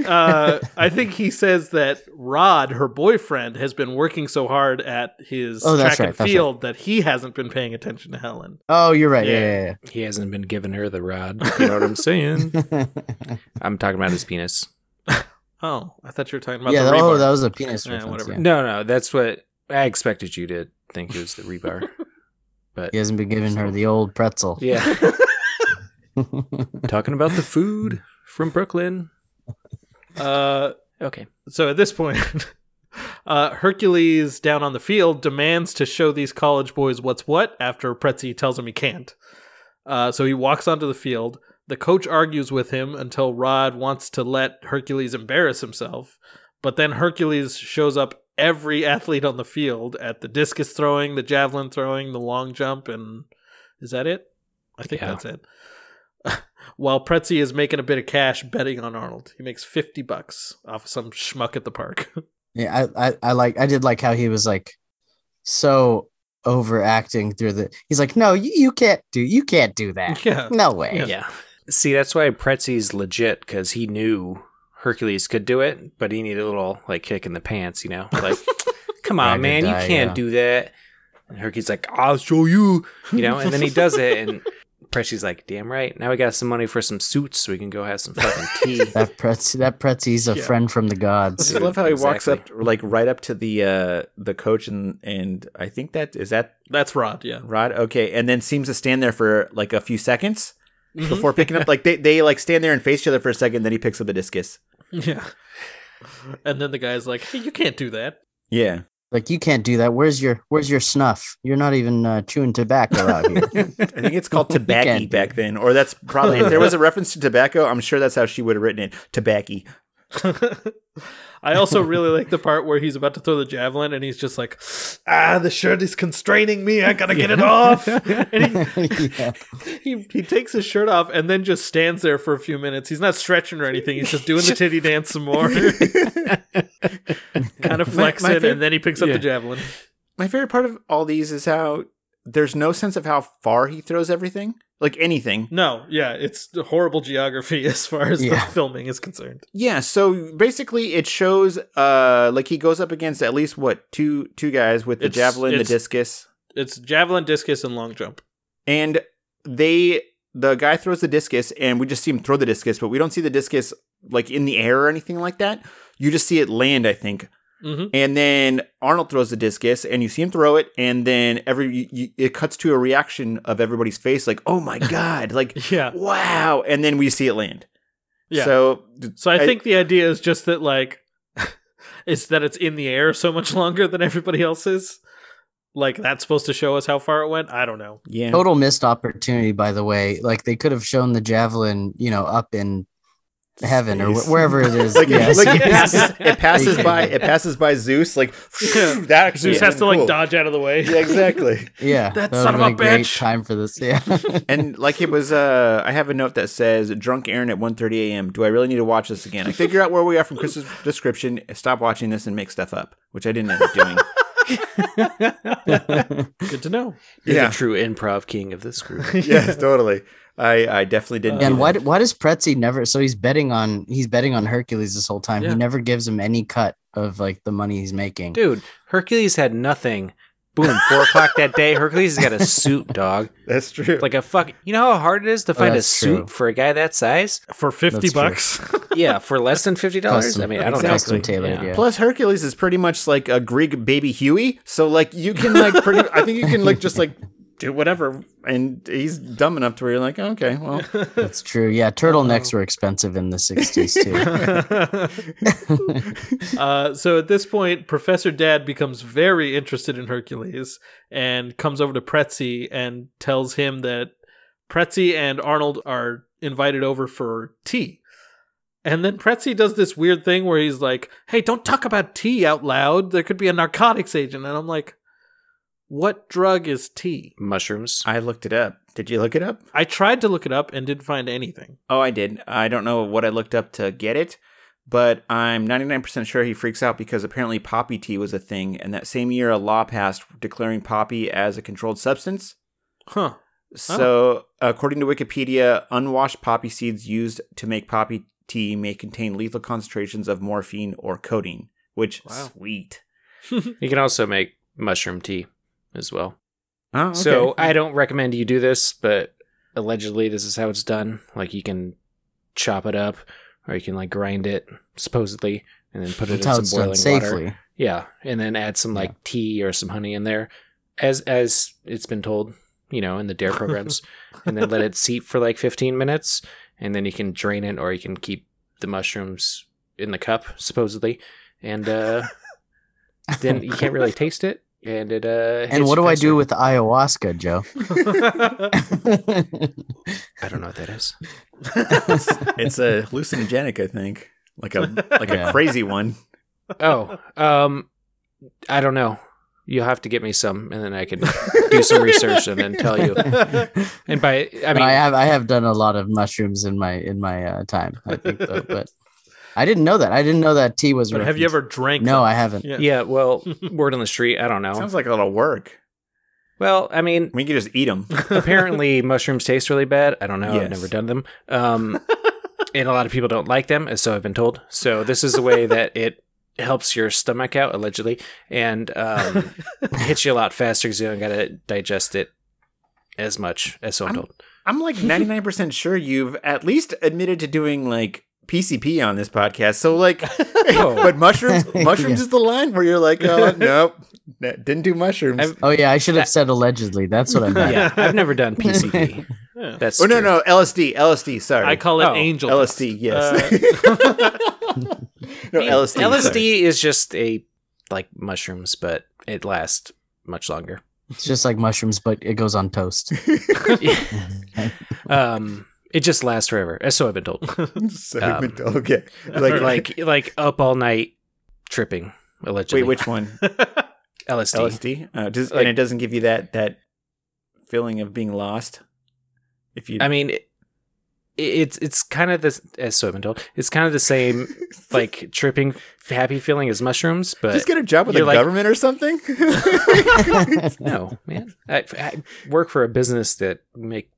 uh, I think he says that Rod, her boyfriend, has been working so hard at his Oh, track and right, that's field that he hasn't been paying attention to Helen. Oh, you're right. Yeah. Yeah, he hasn't been giving her the rod. You know what I'm saying? yeah, yeah. I'm talking about his penis. Oh, I thought you were talking about yeah the that- oh, that was a penis Yeah, reference. whatever. yeah. No, no, that's what I expected you to think it was the rebar. *laughs* But He hasn't been giving her the old pretzel. yeah, *laughs* talking about the food from Brooklyn. uh, Okay. so at this point, *laughs* uh, Hercules down on the field demands to show these college boys what's what after Pretzi tells him he can't. Uh, so he walks onto the field. The coach argues with him until Rod wants to let Hercules embarrass himself. But then Hercules shows up every *laughs* athlete on the field at the discus throwing, the javelin throwing, the long jump, and is that it? I think Yeah. that's it. *laughs* While Pretzi is making a bit of cash betting on Arnold, he makes fifty bucks off some schmuck at the park. *laughs* Yeah, I, I, I like I did like how he was like so overacting through the he's like, No, you, you can't do you can't do that. yeah, No way. Yeah. See, that's why Pretzi's legit because he knew Hercules could do it, but he needed a little like kick in the pants, you know? Like, *laughs* come on, man, die, you can't yeah. do that. And Hercules like, I'll show you, you know? And then he does it, and Pretzi's like, damn right. Now we got some money for some suits so we can go have some fucking tea. *laughs* That Pretz that Pretzi's a Yeah. friend from the gods. I love how he walks up like right up to the uh the coach and and I think that is that that's Rod. Yeah, Rod. Okay, and then seems to stand there for like a few seconds. Before picking up. Like they they like stand there and face each other for a second. Then he picks up the discus. *laughs* Yeah. And then the guy's like, "Hey, you can't do that." Yeah. Like you can't do that. Where's your Where's your snuff? You're not even uh, chewing tobacco out here. *laughs* I think it's called *laughs* tobacco back then, or that's probably if there was a reference to tobacco. I'm sure that's how she would have written it. Tobacco. *laughs* I also really like the part where he's about to throw the javelin and he's just like, "Ah, the shirt is constraining me. I gotta get it off." *laughs* And he, *laughs* yeah. he he takes his shirt off and then just stands there for a few minutes. He's not stretching or anything. He's just doing the titty dance some more, kind of My- my flexing, fav- and then he picks up Yeah. the javelin. My favorite part of all these is how there's no sense of how far he throws everything, like anything. No, yeah, it's horrible geography *laughs* as far as Yeah. the filming is concerned. Yeah, so basically it shows uh like he goes up against at least what two two guys with the It's- javelin, the discus, It's javelin, discus, and long jump. and they the guy throws the discus and we just see him throw the discus, but we don't see the discus like in the air or anything like that. You just see it land, I think. Hmm And then Arnold throws the discus, and you see him throw it, and then every you, you, it cuts to a reaction of everybody's face, like "Oh my *laughs* god!" like Yeah, "Wow!" And then we see it land. yeah. So, So I, think the idea is just that like *laughs* it's that it's in the air so much *laughs* longer than everybody else's. Like that's supposed to show us how far it went. I don't know. yeah, Total missed opportunity, by the way. Like they could have shown the javelin, you know, up in heaven or Space. wh- wherever it is. *laughs* like, Yes. like *laughs* it passes, *laughs* it passes by, it passes by Zeus. Like Yeah. that actually Zeus has would've to like dodge out of the way. Yeah, exactly. yeah, That would've son of been a great bitch. time for this. Yeah, and like it was, uh, I have a note that says "Drunk Aaron at 1.30 a.m." Do I really need to watch this again? I figure out where we are from Chris's description, stop watching this, and make stuff up, which I didn't end up doing. Good to know. You're Yeah. the true improv king of this group. yes, totally. I, I definitely didn't. do and why why does Pretzi never? So he's betting on he's betting on Hercules this whole time. Yeah. He never gives him any cut of like the money he's making. Dude, Hercules had nothing. Boom, four o'clock that day. Hercules has got a suit, dog. *laughs* That's true. Like a fuck. You know how hard it is to oh, find a Oh, that's suit true. for a guy that size? For fifty That's bucks. *laughs* Yeah, for less than fifty dollars. I mean, I don't custom know. tailored, yeah. Plus, Hercules is pretty much like a Greek baby Huey. So, like, you can like, pretty, I think you can like just like do whatever, and he's dumb enough to where you're like, okay, well, *laughs* That's true. Yeah, turtlenecks were expensive in the '60s too. *laughs* uh, so at this point, Professor Dad becomes very interested in Hercules and comes over to Pretzi and tells him that Pretzi and Arnold are invited over for tea. And then Pretzi does this weird thing where he's like, "Hey, don't talk about tea out loud. There could be a narcotics agent." And I'm like, "What drug is tea?" Mushrooms. I looked it up. Did you look it up? I tried to look it up and didn't find anything. Oh, I did. I don't know what I looked up to get it, but I'm 99% sure he freaks out because apparently poppy tea was a thing, and that same year a law passed declaring poppy as a controlled substance. Huh. So, according to Wikipedia, unwashed poppy seeds used to make poppy tea may contain lethal concentrations of morphine or codeine, which Wow. sweet. *laughs* You can also make mushroom tea as well. Oh, okay. So I don't recommend you do this, but allegedly this is how it's done. Like you can chop it up, or you can like grind it, supposedly, and then put it That's in some boiling water. safely. Yeah, and then add some like tea or some honey in there, as as it's been told, you know, in the dare programs, *laughs* and then let it seep for like 15 minutes, and then you can drain it, or you can keep the mushrooms in the cup, supposedly, and uh, *laughs* then you can't really taste it, and it uh. And what you do I do with ayahuasca, Joe? *laughs* I don't know what that is. *laughs* it's a hallucinogenic, I think, like a like Yeah. a crazy one. Oh, um, I don't know. You'll have to get me some, and then I can do some research and then tell you. *laughs* And by I I mean, I have I have done a lot of mushrooms in my in my uh, time. I think, though, but I didn't know that. I didn't know that tea was. but have you ever drank? No, them? I haven't. Yeah. yeah. Well, *laughs* word on the street. I don't know. Sounds like a lot of work. Well, I mean, We can just eat them. *laughs* apparently mushrooms taste really bad. I don't know. Yes. I've never done them. Um, *laughs* and a lot of people don't like them, as so I've been told. So this is the way that it helps your stomach out, allegedly, and um, hits you a lot faster because you don't got to digest it as much as so I'm I'm- told. I'm like 99% sure you've at least admitted to doing like PCP on this podcast. So like, Oh. *laughs* *laughs* but mushrooms, *laughs* mushrooms Yeah. is the line where you're like, oh nope, n- didn't do mushrooms. I've- Oh yeah, I should have said allegedly. That's what I meant. yeah, I've never done PCP. Yeah. That's Oh no, true. no, LSD, LSD. Sorry, I call it Oh, angel LSD. dust. Yes. Uh, no, LSD. LSD sorry. is just a like mushrooms, but it lasts much longer. It's just like mushrooms, but it goes on toast. Um, it just lasts forever, as so I've been told. *laughs* Segment. Um, okay. Like, *laughs* like like up all night tripping allegedly. wait, which one? *laughs* LSD? LSD. Uh, does, Like- and it doesn't give you that that feeling of being lost. If you, I mean, it, it's it's kind of this as so I've been told. It's kind of the same like tripping happy feeling as mushrooms, but just get a job with the like- government or something. no, man. I, I work for a business that make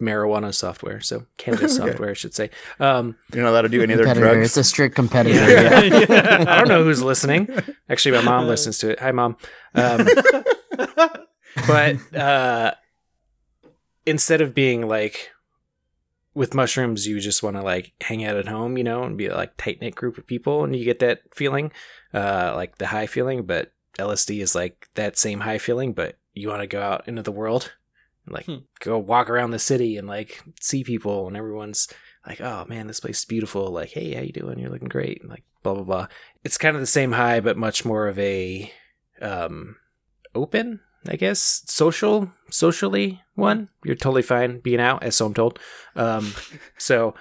marijuana software, so cannabis *laughs* Okay. software, I should say. Um, You're not allowed to do any other competitor. drugs. It's a strict competitor. Yeah. Yeah. *laughs* I don't know who's listening. Actually, my mom listens to it. Hi, mom. Um, *laughs* but uh, instead of being like with mushrooms, you just want to like hang out at home, you know, and be like tight knit group of people, and you get that feeling, uh, like the high feeling. But LSD is like that same high feeling, but you want to go out into the world, and, like Hmm. go walk around the city and like see people, and everyone's like, "Oh man, this place is beautiful." Like, "Hey, how you doing? You're looking great." And like, blah blah blah. It's kind of the same high, but much more of a um, open, I guess, social, socially one. You're totally fine being out, as so I'm told. Um, *laughs* so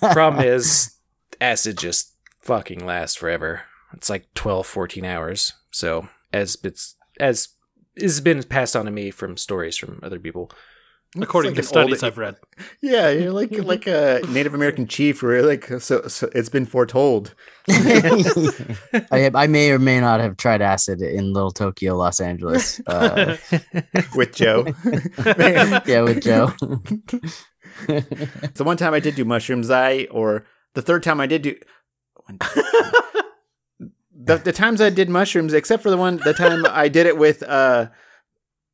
problem is, acid just fucking lasts forever. It's like 12, 14 hours. So as it's as has been passed on to me from stories from other people. According It's to like an studies old- I've read. Yeah, you're like *laughs* like a Native American chief, where you're like so, so it's been foretold. *laughs* I, I may or may not have tried acid in Little Tokyo, Los Angeles. Uh, *laughs* with Joe. yeah, with Joe. So one time I did do mushrooms, I or the third time I did do the the times I did mushrooms, except for the one the time I did it with uh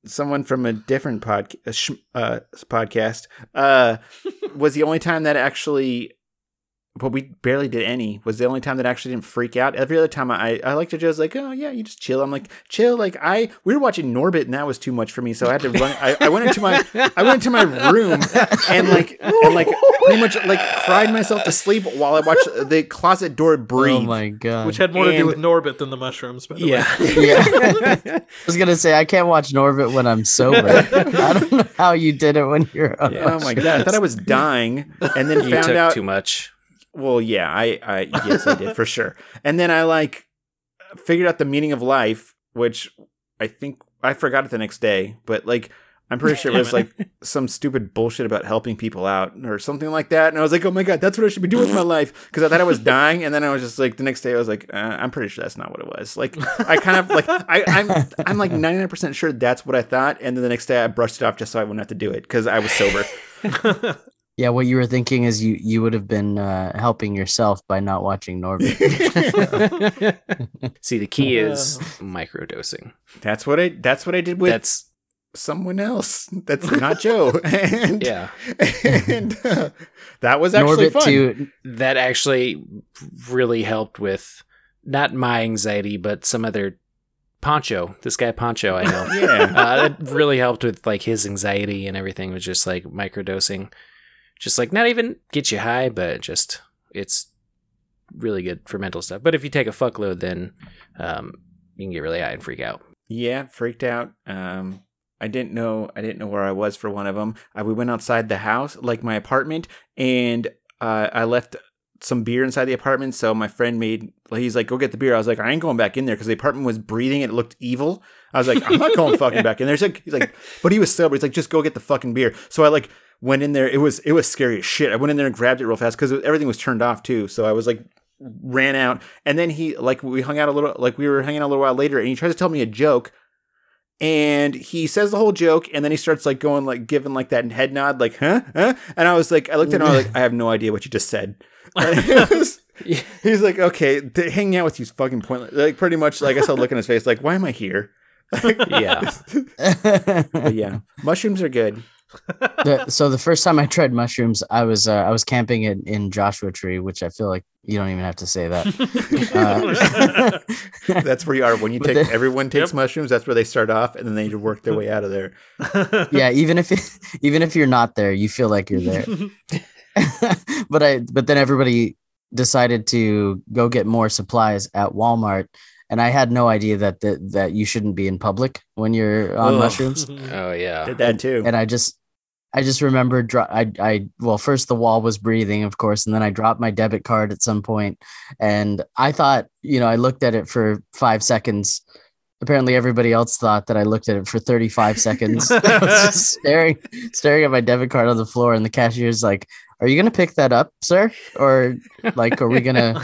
someone from a different pod, uh, sh- uh, podcast, uh, was the only time that actually. But we barely did any. Was the only time that actually didn't freak out. Every other time I, I like to just like, oh yeah, you just chill. I'm like, chill. Like I, we were watching Norbit, and that was too much for me. So I had to run. I, I went into my, I went into my room and like, and like, pretty much like cried myself to sleep while I watched the closet door oh breathe. Oh my god. Which had more to do with Norbit than the mushrooms. By the way. Yeah. *laughs* yeah. I was gonna say I can't watch Norbit when I'm sober. I don't know how you did it when you're. on Oh my god! I thought I was dying, and then You found took out too much. Well, yeah, I, I yes, I did for *laughs* sure. And then I like figured out the meaning of life, which I think I forgot it the next day, but like I'm pretty sure it was like some stupid bullshit about helping people out or something like that. And I was like, oh my god, that's what I should be doing with my life because I thought I was dying. And then I was just like, the next day I was like, uh, I'm pretty sure that's not what it was. Like I kind of like I, I'm I'm like 99 percent sure that's what I thought. And then the next day I brushed it off just so I wouldn't have to do it because I was sober. *laughs* Yeah, what you were thinking is you you would have been uh, helping yourself by not watching Norbit. *laughs* See, the key is microdosing. That's what I. That's what I did with That's someone else. That's not Joe. *laughs* And yeah. and uh, that was actually Norbit fun. two. That actually really helped with not my anxiety, but some other Poncho. This guy Poncho, I know. *laughs* Yeah. uh, that really helped with like his anxiety and everything was just like microdosing just like not even get you high but just it's really good for mental stuff but if you take a fuckload then um, you can get really high and freak out Yeah, freaked out. Um, I didn't know. I didn't know where I was for one of them. Uh, we went outside the house, like my apartment, and uh, I left some beer inside the apartment. So my friend made. He's like, "Go get the beer." I was like, "I ain't going back in there" because the apartment was breathing it looked evil. I was like, "I'm not going *laughs* fucking back in there." He's like, he's like, but he was sober. He's like, "Just go get the fucking beer." So I like went in there. It was it was scary as shit. I went in there and grabbed it real fast because everything was turned off too. So I was like ran out. And then he like we hung out a little like we were hanging out a little while later and he tries to tell me a joke. And he says the whole joke and then he starts like going like giving like that head nod like huh? Huh? And i was like i looked at him i was like i have no idea what you just said. *laughs* *laughs* He's like okay th- hanging out with you's fucking pointless. Like pretty much like i saw a look in his face like why am i here? *laughs* Yeah. Yeah mushrooms are good The, so the first time I tried mushrooms, I was uh, I was camping in, in Joshua Tree, which I feel like you don't even have to say that. *laughs* Uh, *laughs* That's where you are when you But take. the- everyone takes Yep. mushrooms. That's where they start off, and then they work their way out of there. *laughs* yeah, even if even if you're not there, you feel like you're there. but I but then everybody decided to go get more supplies at Walmart, and I had no idea that that, that you shouldn't be in public when you're on Ugh. mushrooms. Oh yeah. Did that too. And I just I just remember dro- I I well first the wall was breathing of course and then I dropped my debit card at some point and I thought you know I looked at it for 5 seconds. Apparently everybody else thought that I looked at it for 35 seconds. *laughs* Staring staring at my debit card on the floor and the cashier's like are you going to pick that up sir or like are we going *laughs* to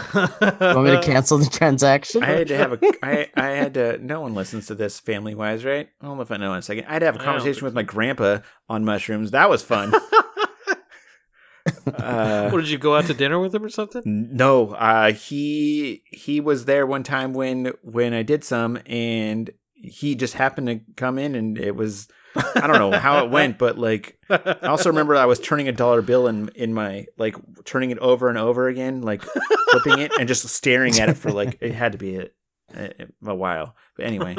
want me to cancel the transaction I had to have a. I I had to. No one listens to this family wise, right? I don't know if I know in a second. I had to have a I don't conversation with my grandpa on mushrooms. That was fun. *laughs* uh, What did you go out to dinner with him or something? no, uh, he he was there one time when when I did some, and he just happened to come in, and it was I don't know how it went, but like I also remember I was turning a dollar bill in in my like turning it over and over again, like flipping it and just staring at it for like it had to be a, a, a while. But anyway,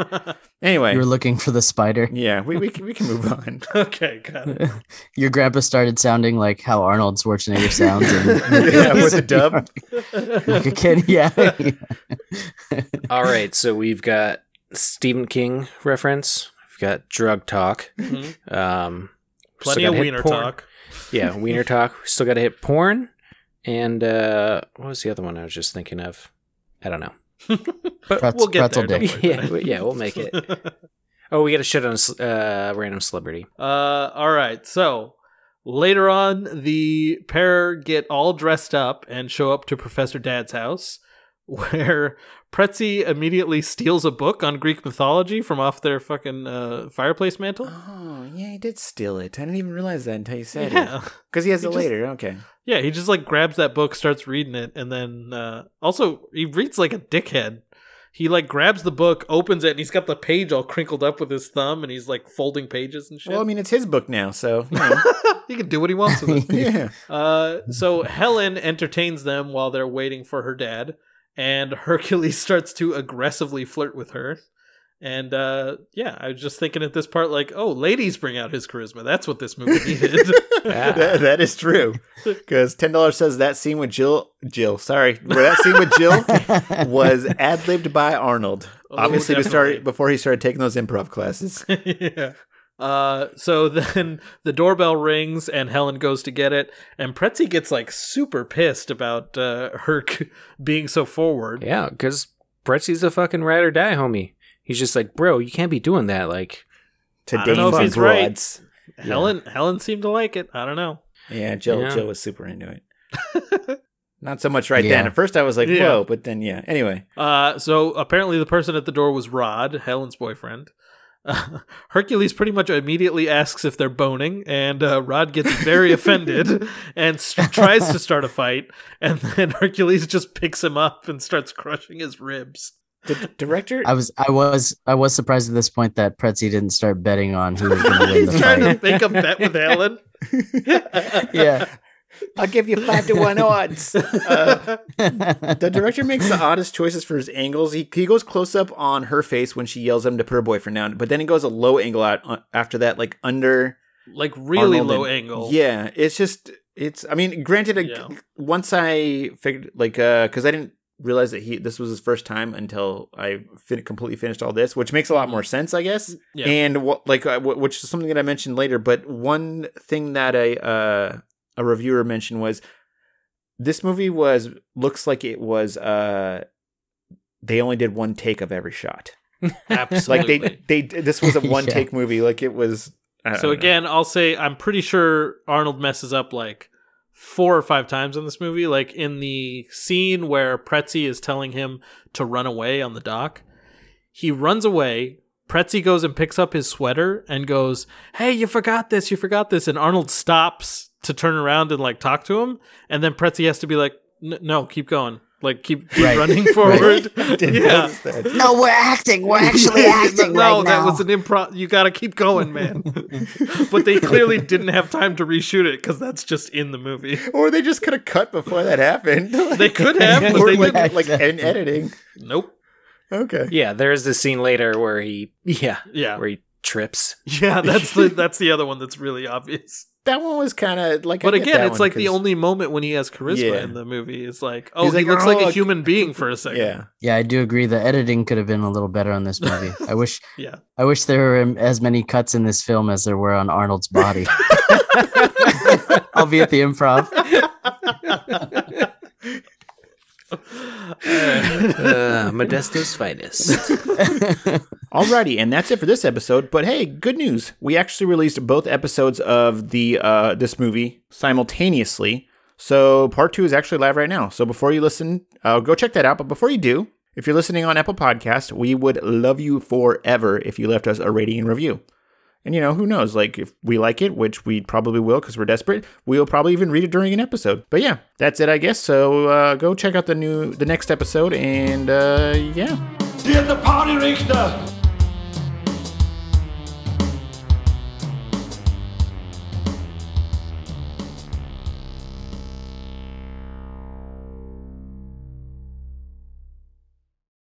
anyway, you were looking for the spider yeah, we we can, we can move on. *laughs* okay, got it. *laughs* your grandpa started sounding like how Arnold Schwarzenegger sounds in- *laughs* Yeah, with the dub. like a kid. Yeah. All right, so we've got Stephen King reference. We've got drug talk. Mhm. Um, Plenty of wiener porn. talk. Yeah, wiener talk. We Still got to hit porn. And uh, what was the other one I was just thinking of? I don't know. *laughs* But Pretz- we'll get there. dick. yeah, we- yeah, we'll make it. *laughs* Oh, we got to shit on a uh, random celebrity. Uh, all right. So later on, the pair get all dressed up and show up to Professor Dad's house, *laughs* where Pretzi immediately steals a book on Greek mythology from off their fucking uh, fireplace mantle. Oh yeah, he did steal it. I didn't even realize that until you said it. Yeah, Because he has He it just- later. Okay. yeah. He just like grabs that book, starts reading it, and then uh, also he reads like a dickhead. He like grabs the book, opens it, and he's got the page all crinkled up with his thumb, and he's like folding pages and shit. Well, I mean, it's his book now, so you *laughs* know. he can do what he wants with it. *laughs* yeah. Uh, so Helen entertains them while they're waiting for her dad, and Hercules *laughs* starts to aggressively flirt with her. And uh, yeah, I was just thinking at this part, like, oh, ladies bring out his charisma. That's what this movie needed. *laughs* that, that is true. Because ten dollars says that scene with Jill, Jill, sorry, where that scene with Jill *laughs* was ad libbed by Arnold. Oh, Obviously, we definitely. started before he started taking those improv classes. yeah. Uh, so *laughs* then the doorbell rings and Helen goes to get it, and Pretzi gets like super pissed about uh, Herc *laughs* being so forward. Yeah, because Pretzi's a fucking ride or die homie. He's just like, bro, you can't be doing that. Like, To I don't know if Dane he's right. broads. Helen Helen seemed to like it. I don't know. Yeah, Jill, Yeah. Jill was super into it. *laughs* Not so much right Yeah. then. At first, I was like, Yeah. "Whoa!" But then, yeah. Anyway, Uh, so apparently the person at the door was Rod, Helen's boyfriend. Uh, *laughs* Hercules pretty much immediately asks if they're boning, and uh, Rod gets very offended *laughs* and s- tries to start a fight. And then Hercules just picks him up and starts crushing his ribs. the d- director. I was I was I was surprised at this point that Pretzi didn't start betting on who was going to win *laughs* He's the trying fight. to make a bet with Helen. yeah. I'll give you five to one *laughs* odds. Uh, the director makes the oddest choices for his angles. He he goes close up on her face when she yells at him to put her boyfriend down, but then he goes a low angle out uh, after that, like under. like really Arnold low and- angle. Yeah, it's just it's. I mean, granted, I- once I figured like uh because I didn't realize that he this was his first time until I fin- completely finished all this, which makes a lot more sense, I guess. Yeah. And what like uh, wh- which is something that I mentioned later, but one thing that I uh, a reviewer mentioned was this movie was looks like it was uh they only did one take of every shot. Absolutely. *laughs* Like they they this was a *laughs* one Yeah. take movie. Like it was. So don't know. again, I'll say I'm pretty sure Arnold messes up like four or five times in this movie. Like in the scene where Pretzi is telling him to run away on the dock, he runs away. Pretzi goes and picks up his sweater and goes, "Hey, you forgot this! You forgot this!" And Arnold stops to turn around and like talk to him, and then Pretzi has to be like, "No, keep going." Like keep, keep Right. running *laughs* forward. *laughs* Didn't yeah. No, we're acting. We're actually *laughs* acting no, right that was an improv. You got to keep going, man. but they clearly didn't have time to reshoot it because that's just in the movie. Or they just could have cut before that happened. They could have, but or they like, didn't. like in editing. Nope. Okay. Yeah, there's this scene later where he yeah, Yeah. where he trips. Yeah, that's the that's the other one that's really obvious. That one was kind of like. But get again, it's one like the only moment when he has charisma Yeah. in the movie. Is like, oh, He's he like, looks like a oh, human being for a second. Yeah. yeah, I do agree. The editing could have been a little better on this movie. *laughs* I wish. Yeah. I wish there were as many cuts in this film as there were on Arnold's body. *laughs* *laughs* I'll be at the improv. Uh, Modesto's finest. *laughs* Alrighty, and that's it for this episode. But hey, good news. We actually released both episodes of the uh this movie simultaneously. So part two is actually live right now. So before you listen, uh, go check that out. But before you do, if you're listening on Apple Podcast, we would love you forever if you left us a rating and review. And you know, who knows? Like if we like it, which we probably will because we're desperate, we'll probably even read it during an episode. But yeah, that's it, I guess. So uh, go check out the new the next episode, and uh, yeah. The party!